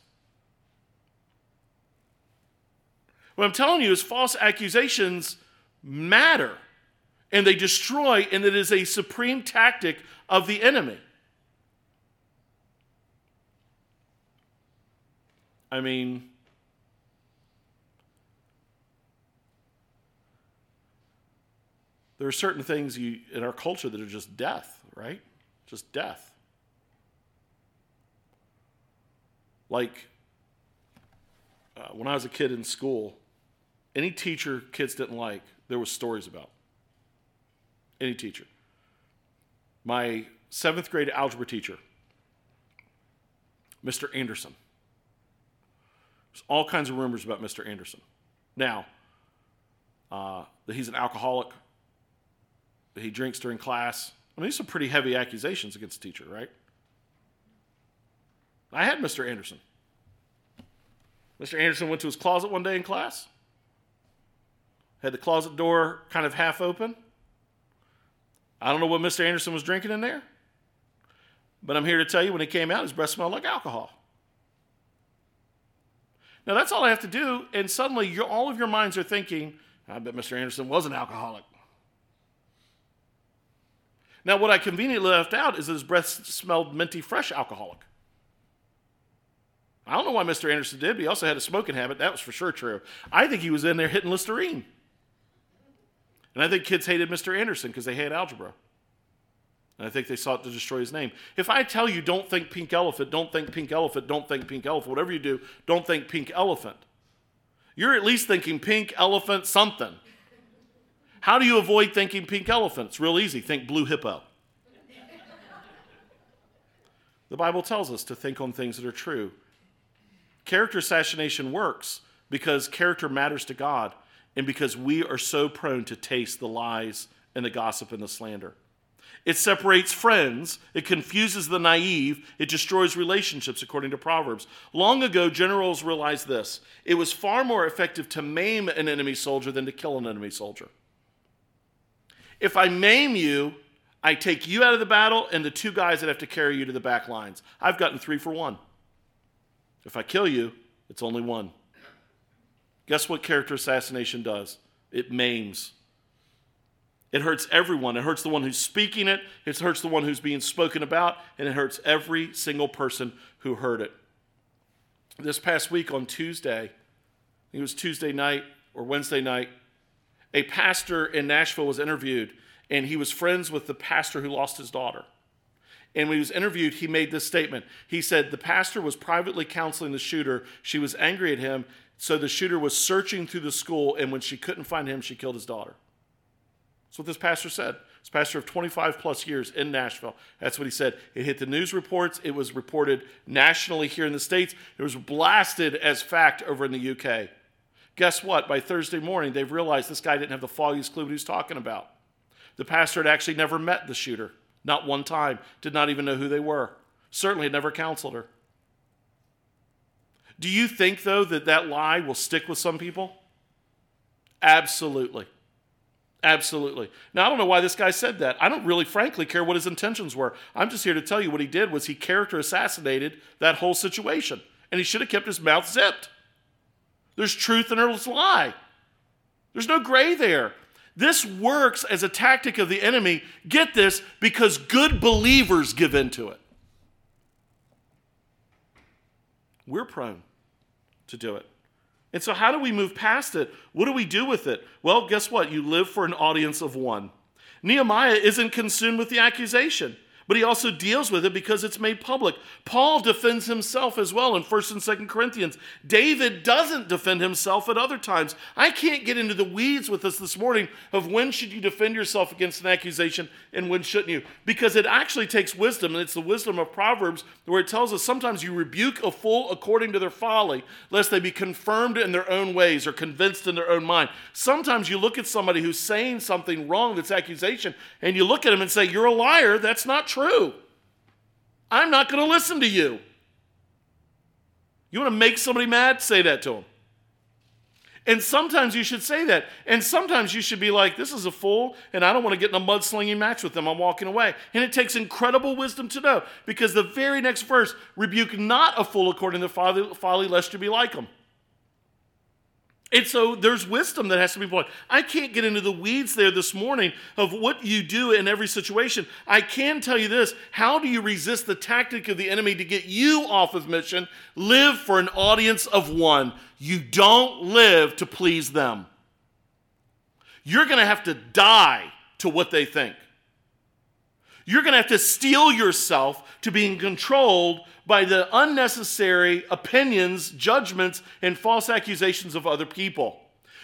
What I'm telling you is false accusations matter and they destroy, and it is a supreme tactic of the enemy. I mean, there are certain things you, in our culture that are just death, right? Just death. Like uh, when I was a kid in school, any teacher kids didn't like, there was stories about. Any teacher. My seventh grade algebra teacher, Mr. Anderson. There's all kinds of rumors about Mr. Anderson. Now, uh, that he's an alcoholic, that he drinks during class. I mean, these are pretty heavy accusations against the teacher, right? I had Mr. Anderson. Mr. Anderson went to his closet one day in class, had the closet door kind of half open. I don't know what Mr. Anderson was drinking in there, but I'm here to tell you when he came out, his breath smelled like alcohol. Now, that's all I have to do, and suddenly all of your minds are thinking, I bet Mr. Anderson was an alcoholic. Now, what I conveniently left out is that his breath smelled minty fresh alcoholic. I don't know why Mr. Anderson did, but he also had a smoking habit. That was for sure true. I think he was in there hitting Listerine. And I think kids hated Mr. Anderson because they hate algebra. And I think they sought to destroy his name. If I tell you, don't think pink elephant, don't think pink elephant, don't think pink elephant, whatever you do, don't think pink elephant, you're at least thinking pink elephant something. How do you avoid thinking pink elephant? It's real easy. Think blue hippo. the Bible tells us to think on things that are true. Character assassination works because character matters to God and because we are so prone to taste the lies and the gossip and the slander. It separates friends. It confuses the naive. It destroys relationships, according to Proverbs. Long ago, generals realized this it was far more effective to maim an enemy soldier than to kill an enemy soldier. If I maim you, I take you out of the battle and the two guys that have to carry you to the back lines. I've gotten three for one. If I kill you, it's only one. Guess what character assassination does? It maims. It hurts everyone. It hurts the one who's speaking it, it hurts the one who's being spoken about, and it hurts every single person who heard it. This past week on Tuesday, it was Tuesday night or Wednesday night, a pastor in Nashville was interviewed, and he was friends with the pastor who lost his daughter. And when he was interviewed, he made this statement. He said, The pastor was privately counseling the shooter. She was angry at him, so the shooter was searching through the school, and when she couldn't find him, she killed his daughter. That's what this pastor said. This pastor of 25 plus years in Nashville. That's what he said. It hit the news reports. It was reported nationally here in the States. It was blasted as fact over in the UK. Guess what? By Thursday morning, they've realized this guy didn't have the foggiest clue what he was talking about. The pastor had actually never met the shooter, not one time, did not even know who they were, certainly had never counseled her. Do you think, though, that that lie will stick with some people? Absolutely. Absolutely. Now, I don't know why this guy said that. I don't really, frankly, care what his intentions were. I'm just here to tell you what he did was he character assassinated that whole situation. And he should have kept his mouth zipped. There's truth in there's lie. There's no gray there. This works as a tactic of the enemy. Get this, because good believers give into it. We're prone to do it. And so, how do we move past it? What do we do with it? Well, guess what? You live for an audience of one. Nehemiah isn't consumed with the accusation but he also deals with it because it's made public. Paul defends himself as well in 1st and 2nd Corinthians. David doesn't defend himself at other times. I can't get into the weeds with us this morning of when should you defend yourself against an accusation and when shouldn't you? Because it actually takes wisdom, and it's the wisdom of Proverbs where it tells us sometimes you rebuke a fool according to their folly, lest they be confirmed in their own ways or convinced in their own mind. Sometimes you look at somebody who's saying something wrong that's accusation, and you look at them and say, You're a liar. That's not true true. I'm not going to listen to you. You want to make somebody mad? Say that to them. And sometimes you should say that. And sometimes you should be like, this is a fool, and I don't want to get in a mudslinging match with them. I'm walking away. And it takes incredible wisdom to know because the very next verse rebuke not a fool according to folly, folly lest you be like them. And so there's wisdom that has to be brought. I can't get into the weeds there this morning of what you do in every situation. I can tell you this how do you resist the tactic of the enemy to get you off of mission? Live for an audience of one. You don't live to please them. You're going to have to die to what they think. You're going to have to steel yourself to being controlled by the unnecessary opinions, judgments, and false accusations of other people.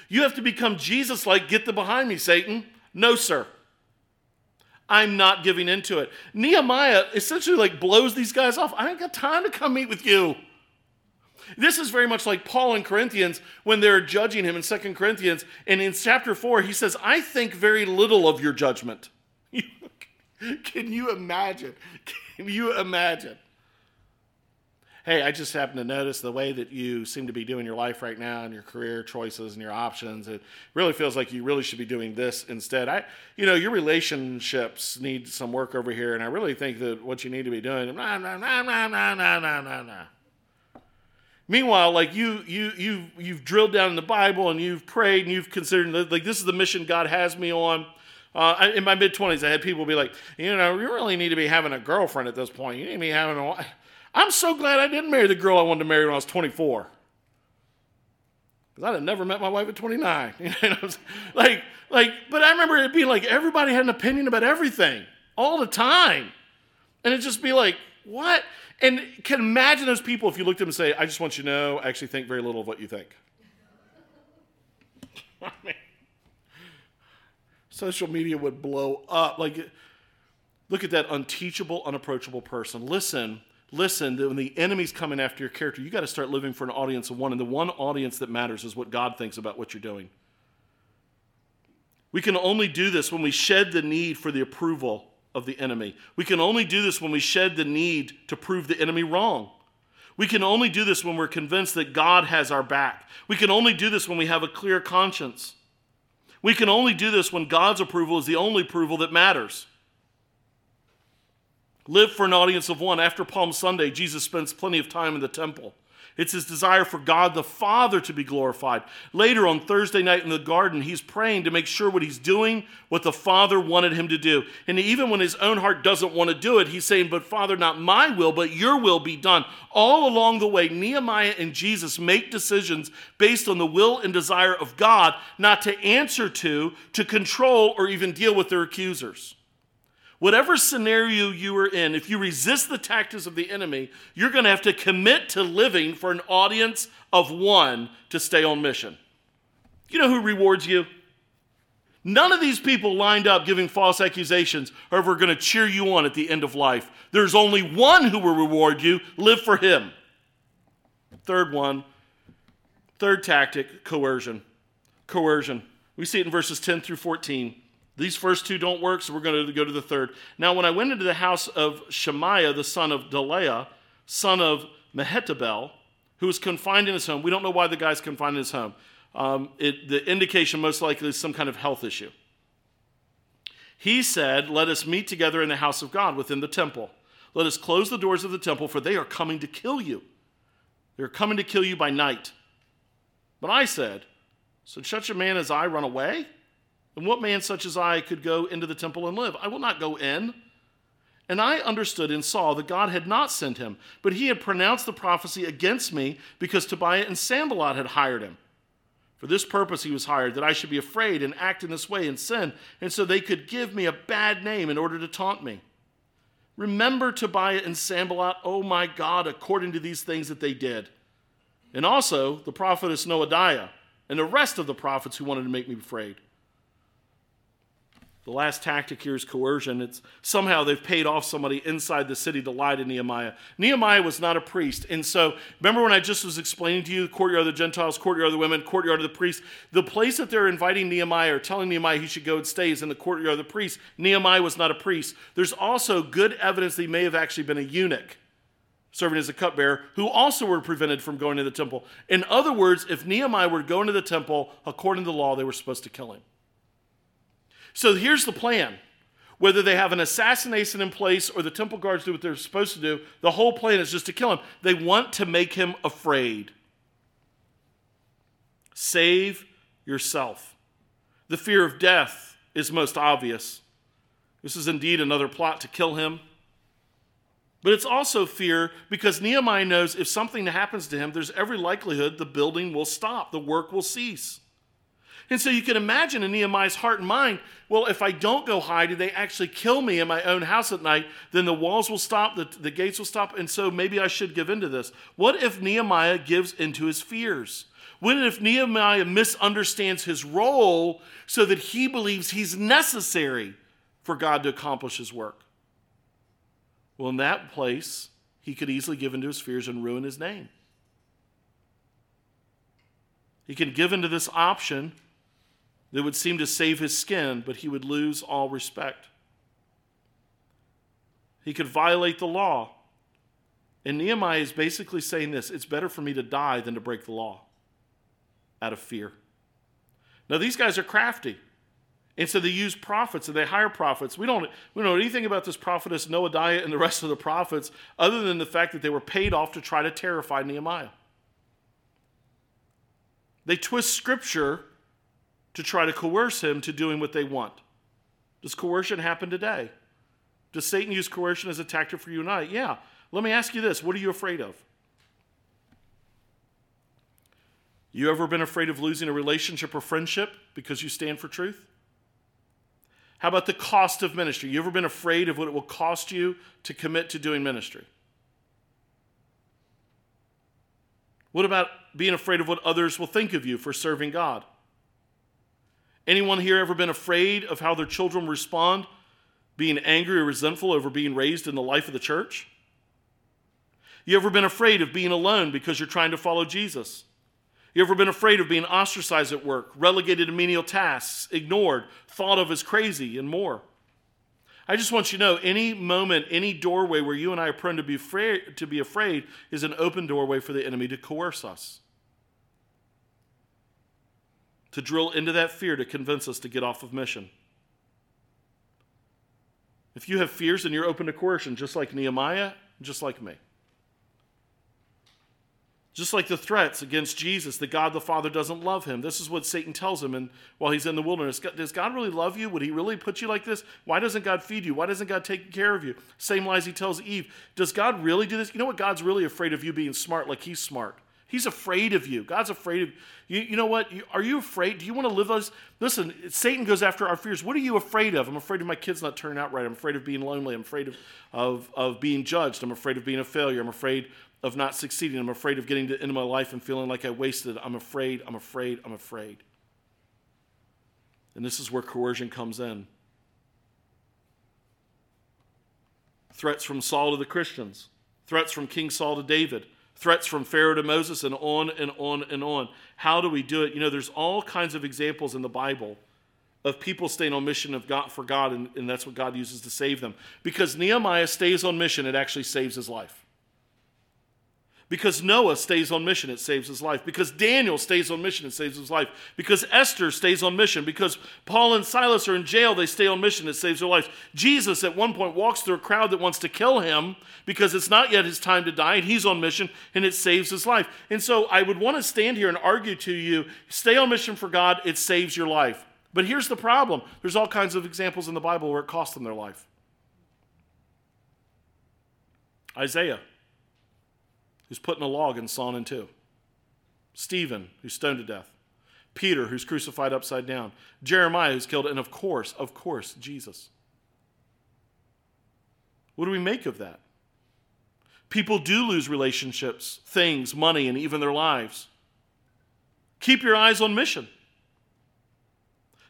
You have to become Jesus like, get the behind me, Satan. No, sir. I'm not giving into it. Nehemiah essentially like blows these guys off. I ain't got time to come meet with you. This is very much like Paul in Corinthians when they're judging him in Second Corinthians. And in chapter 4, he says, I think very little of your judgment. Can you imagine? Can you imagine? Hey, I just happen to notice the way that you seem to be doing your life right now and your career choices and your options. It really feels like you really should be doing this instead. I, you know, your relationships need some work over here, and I really think that what you need to be doing. Nah, nah, nah, nah, nah, nah, nah, nah. Meanwhile, like you, you, you, you've drilled down in the Bible and you've prayed and you've considered like this is the mission God has me on uh, in my mid twenties, I had people be like, you know, you really need to be having a girlfriend at this point. You need to be having a. I'm so glad I didn't marry the girl I wanted to marry when I was 24. Because I'd have never met my wife at 29. You know, like, like, but I remember it being like everybody had an opinion about everything. all the time. And it'd just be like, what? And can imagine those people if you looked at them and say, I just want you to know, I actually think very little of what you think. I mean, social media would blow up. Like, look at that unteachable, unapproachable person. Listen, listen, when the enemy's coming after your character, you got to start living for an audience of one. And the one audience that matters is what God thinks about what you're doing. We can only do this when we shed the need for the approval of the enemy. We can only do this when we shed the need to prove the enemy wrong. We can only do this when we're convinced that God has our back. We can only do this when we have a clear conscience. We can only do this when God's approval is the only approval that matters. Live for an audience of one. After Palm Sunday, Jesus spends plenty of time in the temple. It's his desire for God the Father to be glorified. Later on Thursday night in the garden, he's praying to make sure what he's doing, what the Father wanted him to do. And even when his own heart doesn't want to do it, he's saying, But Father, not my will, but your will be done. All along the way, Nehemiah and Jesus make decisions based on the will and desire of God, not to answer to, to control, or even deal with their accusers. Whatever scenario you are in, if you resist the tactics of the enemy, you're going to have to commit to living for an audience of one to stay on mission. You know who rewards you? None of these people lined up giving false accusations are ever going to cheer you on at the end of life. There's only one who will reward you. Live for him. Third one, third tactic coercion. Coercion. We see it in verses 10 through 14. These first two don't work, so we're going to go to the third. Now, when I went into the house of Shemaiah, the son of Delaiah, son of Mehetabel, who was confined in his home, we don't know why the guy's confined in his home. Um, it, the indication most likely is some kind of health issue. He said, Let us meet together in the house of God within the temple. Let us close the doors of the temple, for they are coming to kill you. They're coming to kill you by night. But I said, Should such a man as I run away? And what man such as I could go into the temple and live? I will not go in. And I understood and saw that God had not sent him, but he had pronounced the prophecy against me because Tobiah and Sanballat had hired him. For this purpose he was hired, that I should be afraid and act in this way and sin, and so they could give me a bad name in order to taunt me. Remember Tobiah and Sanballat, oh my God, according to these things that they did. And also the prophetess Noadiah and the rest of the prophets who wanted to make me afraid. The last tactic here is coercion. It's somehow they've paid off somebody inside the city to lie to Nehemiah. Nehemiah was not a priest. And so, remember when I just was explaining to you the courtyard of the Gentiles, courtyard of the women, courtyard of the priests? The place that they're inviting Nehemiah or telling Nehemiah he should go and stay is in the courtyard of the priests. Nehemiah was not a priest. There's also good evidence that he may have actually been a eunuch serving as a cupbearer, who also were prevented from going to the temple. In other words, if Nehemiah were going to the temple, according to the law, they were supposed to kill him. So here's the plan. Whether they have an assassination in place or the temple guards do what they're supposed to do, the whole plan is just to kill him. They want to make him afraid. Save yourself. The fear of death is most obvious. This is indeed another plot to kill him. But it's also fear because Nehemiah knows if something happens to him, there's every likelihood the building will stop, the work will cease. And so you can imagine in Nehemiah's heart and mind, well, if I don't go hide, and they actually kill me in my own house at night, then the walls will stop, the, the gates will stop, and so maybe I should give in to this. What if Nehemiah gives into his fears? What if Nehemiah misunderstands his role so that he believes he's necessary for God to accomplish his work? Well, in that place, he could easily give into his fears and ruin his name. He can give into this option that would seem to save his skin, but he would lose all respect. He could violate the law. And Nehemiah is basically saying this it's better for me to die than to break the law out of fear. Now, these guys are crafty. And so they use prophets and they hire prophets. We don't, we don't know anything about this prophetess Noadiah and the rest of the prophets other than the fact that they were paid off to try to terrify Nehemiah. They twist scripture to try to coerce him to doing what they want. Does coercion happen today? Does Satan use coercion as a tactic for you and I? Yeah. Let me ask you this what are you afraid of? You ever been afraid of losing a relationship or friendship because you stand for truth? How about the cost of ministry? You ever been afraid of what it will cost you to commit to doing ministry? What about being afraid of what others will think of you for serving God? Anyone here ever been afraid of how their children respond, being angry or resentful over being raised in the life of the church? You ever been afraid of being alone because you're trying to follow Jesus? You ever been afraid of being ostracized at work, relegated to menial tasks, ignored, thought of as crazy, and more? I just want you to know any moment, any doorway where you and I are prone to be afraid, to be afraid is an open doorway for the enemy to coerce us. To drill into that fear to convince us to get off of mission. If you have fears, then you're open to coercion, just like Nehemiah, just like me. Just like the threats against Jesus that God the Father doesn't love him. This is what Satan tells him and while he's in the wilderness. Does God really love you? Would he really put you like this? Why doesn't God feed you? Why doesn't God take care of you? Same lies he tells Eve. Does God really do this? You know what? God's really afraid of you being smart like he's smart. He's afraid of you. God's afraid of you. You know what? Are you afraid? Do you want to live those? Listen, Satan goes after our fears. What are you afraid of? I'm afraid of my kids not turning out right. I'm afraid of being lonely. I'm afraid of, of, of being judged. I'm afraid of being a failure. I'm afraid of not succeeding. I'm afraid of getting to the end of my life and feeling like I wasted it. I'm afraid, I'm afraid, I'm afraid. And this is where coercion comes in. Threats from Saul to the Christians, threats from King Saul to David, threats from Pharaoh to Moses, and on and on and on. How do we do it? You know, there's all kinds of examples in the Bible of people staying on mission of God for God, and, and that's what God uses to save them. Because Nehemiah stays on mission, it actually saves his life. Because Noah stays on mission, it saves his life. Because Daniel stays on mission, it saves his life. Because Esther stays on mission. Because Paul and Silas are in jail, they stay on mission, it saves their lives. Jesus, at one point, walks through a crowd that wants to kill him because it's not yet his time to die, and he's on mission, and it saves his life. And so I would want to stand here and argue to you stay on mission for God, it saves your life. But here's the problem there's all kinds of examples in the Bible where it cost them their life. Isaiah who's put in a log and sawn in two. Stephen, who's stoned to death. Peter, who's crucified upside down. Jeremiah, who's killed. And of course, of course, Jesus. What do we make of that? People do lose relationships, things, money, and even their lives. Keep your eyes on mission.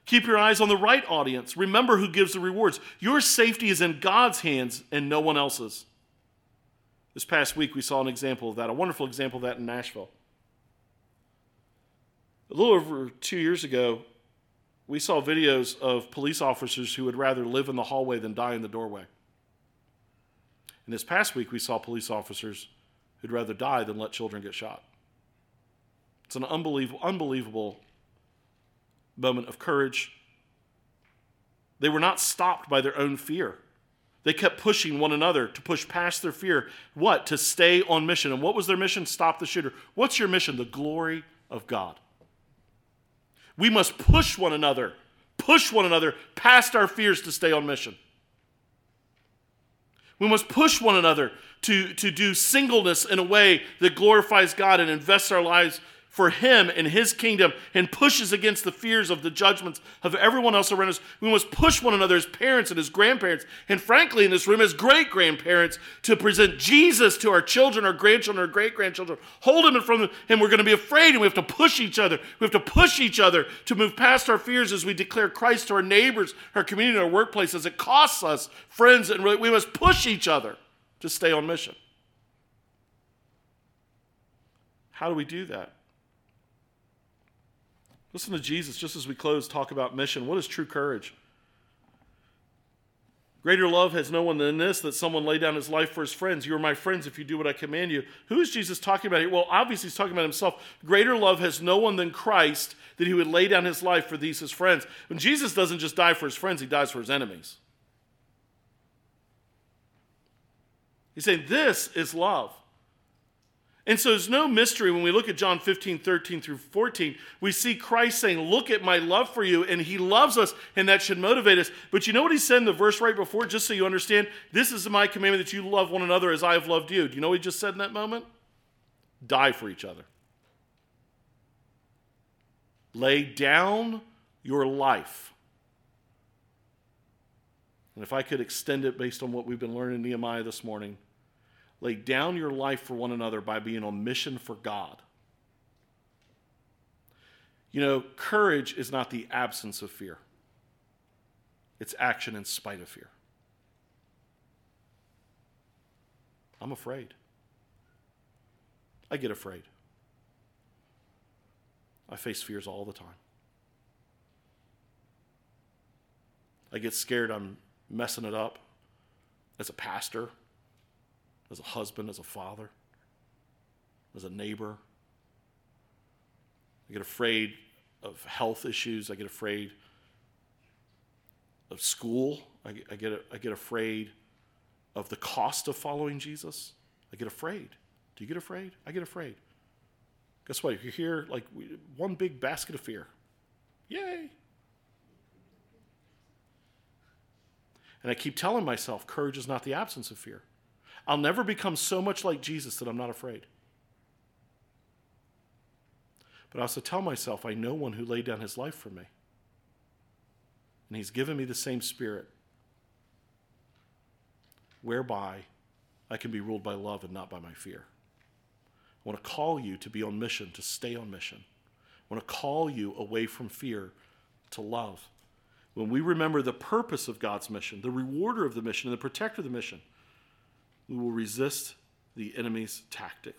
Keep your eyes on the right audience. Remember who gives the rewards. Your safety is in God's hands and no one else's. This past week, we saw an example of that, a wonderful example of that in Nashville. A little over two years ago, we saw videos of police officers who would rather live in the hallway than die in the doorway. And this past week, we saw police officers who'd rather die than let children get shot. It's an unbelievable, unbelievable moment of courage. They were not stopped by their own fear. They kept pushing one another to push past their fear. What? To stay on mission. And what was their mission? Stop the shooter. What's your mission? The glory of God. We must push one another, push one another past our fears to stay on mission. We must push one another to, to do singleness in a way that glorifies God and invests our lives for him and his kingdom and pushes against the fears of the judgments of everyone else around us. We must push one another as parents and as grandparents, and frankly, in this room, as great grandparents, to present Jesus to our children, our grandchildren, our great grandchildren. Hold him in front of and we're going to be afraid, and we have to push each other. We have to push each other to move past our fears as we declare Christ to our neighbors, our community, our workplaces. It costs us, friends, and we must push each other to stay on mission. How do we do that? Listen to Jesus just as we close, talk about mission. What is true courage? Greater love has no one than this that someone lay down his life for his friends. You are my friends if you do what I command you. Who is Jesus talking about here? Well, obviously, he's talking about himself. Greater love has no one than Christ that he would lay down his life for these his friends. When Jesus doesn't just die for his friends, he dies for his enemies. He's saying, This is love. And so there's no mystery when we look at John 15, 13 through 14. We see Christ saying, Look at my love for you. And he loves us, and that should motivate us. But you know what he said in the verse right before, just so you understand? This is my commandment that you love one another as I have loved you. Do you know what he just said in that moment? Die for each other. Lay down your life And if I could extend it based on what we've been learning in Nehemiah this morning, lay down your life for one another by being on mission for God. You know, courage is not the absence of fear, it's action in spite of fear. I'm afraid. I get afraid. I face fears all the time. I get scared I'm messing it up as a pastor, as a husband, as a father, as a neighbor. I get afraid of health issues. I get afraid of school. I get, I get, I get afraid of the cost of following Jesus. I get afraid. Do you get afraid? I get afraid. Guess what? You're here, like one big basket of fear. Yay! And I keep telling myself, courage is not the absence of fear. I'll never become so much like Jesus that I'm not afraid. But I also tell myself, I know one who laid down his life for me. And he's given me the same spirit, whereby I can be ruled by love and not by my fear. I want to call you to be on mission, to stay on mission. I want to call you away from fear to love. When we remember the purpose of God's mission, the rewarder of the mission, and the protector of the mission, we will resist the enemy's tactics.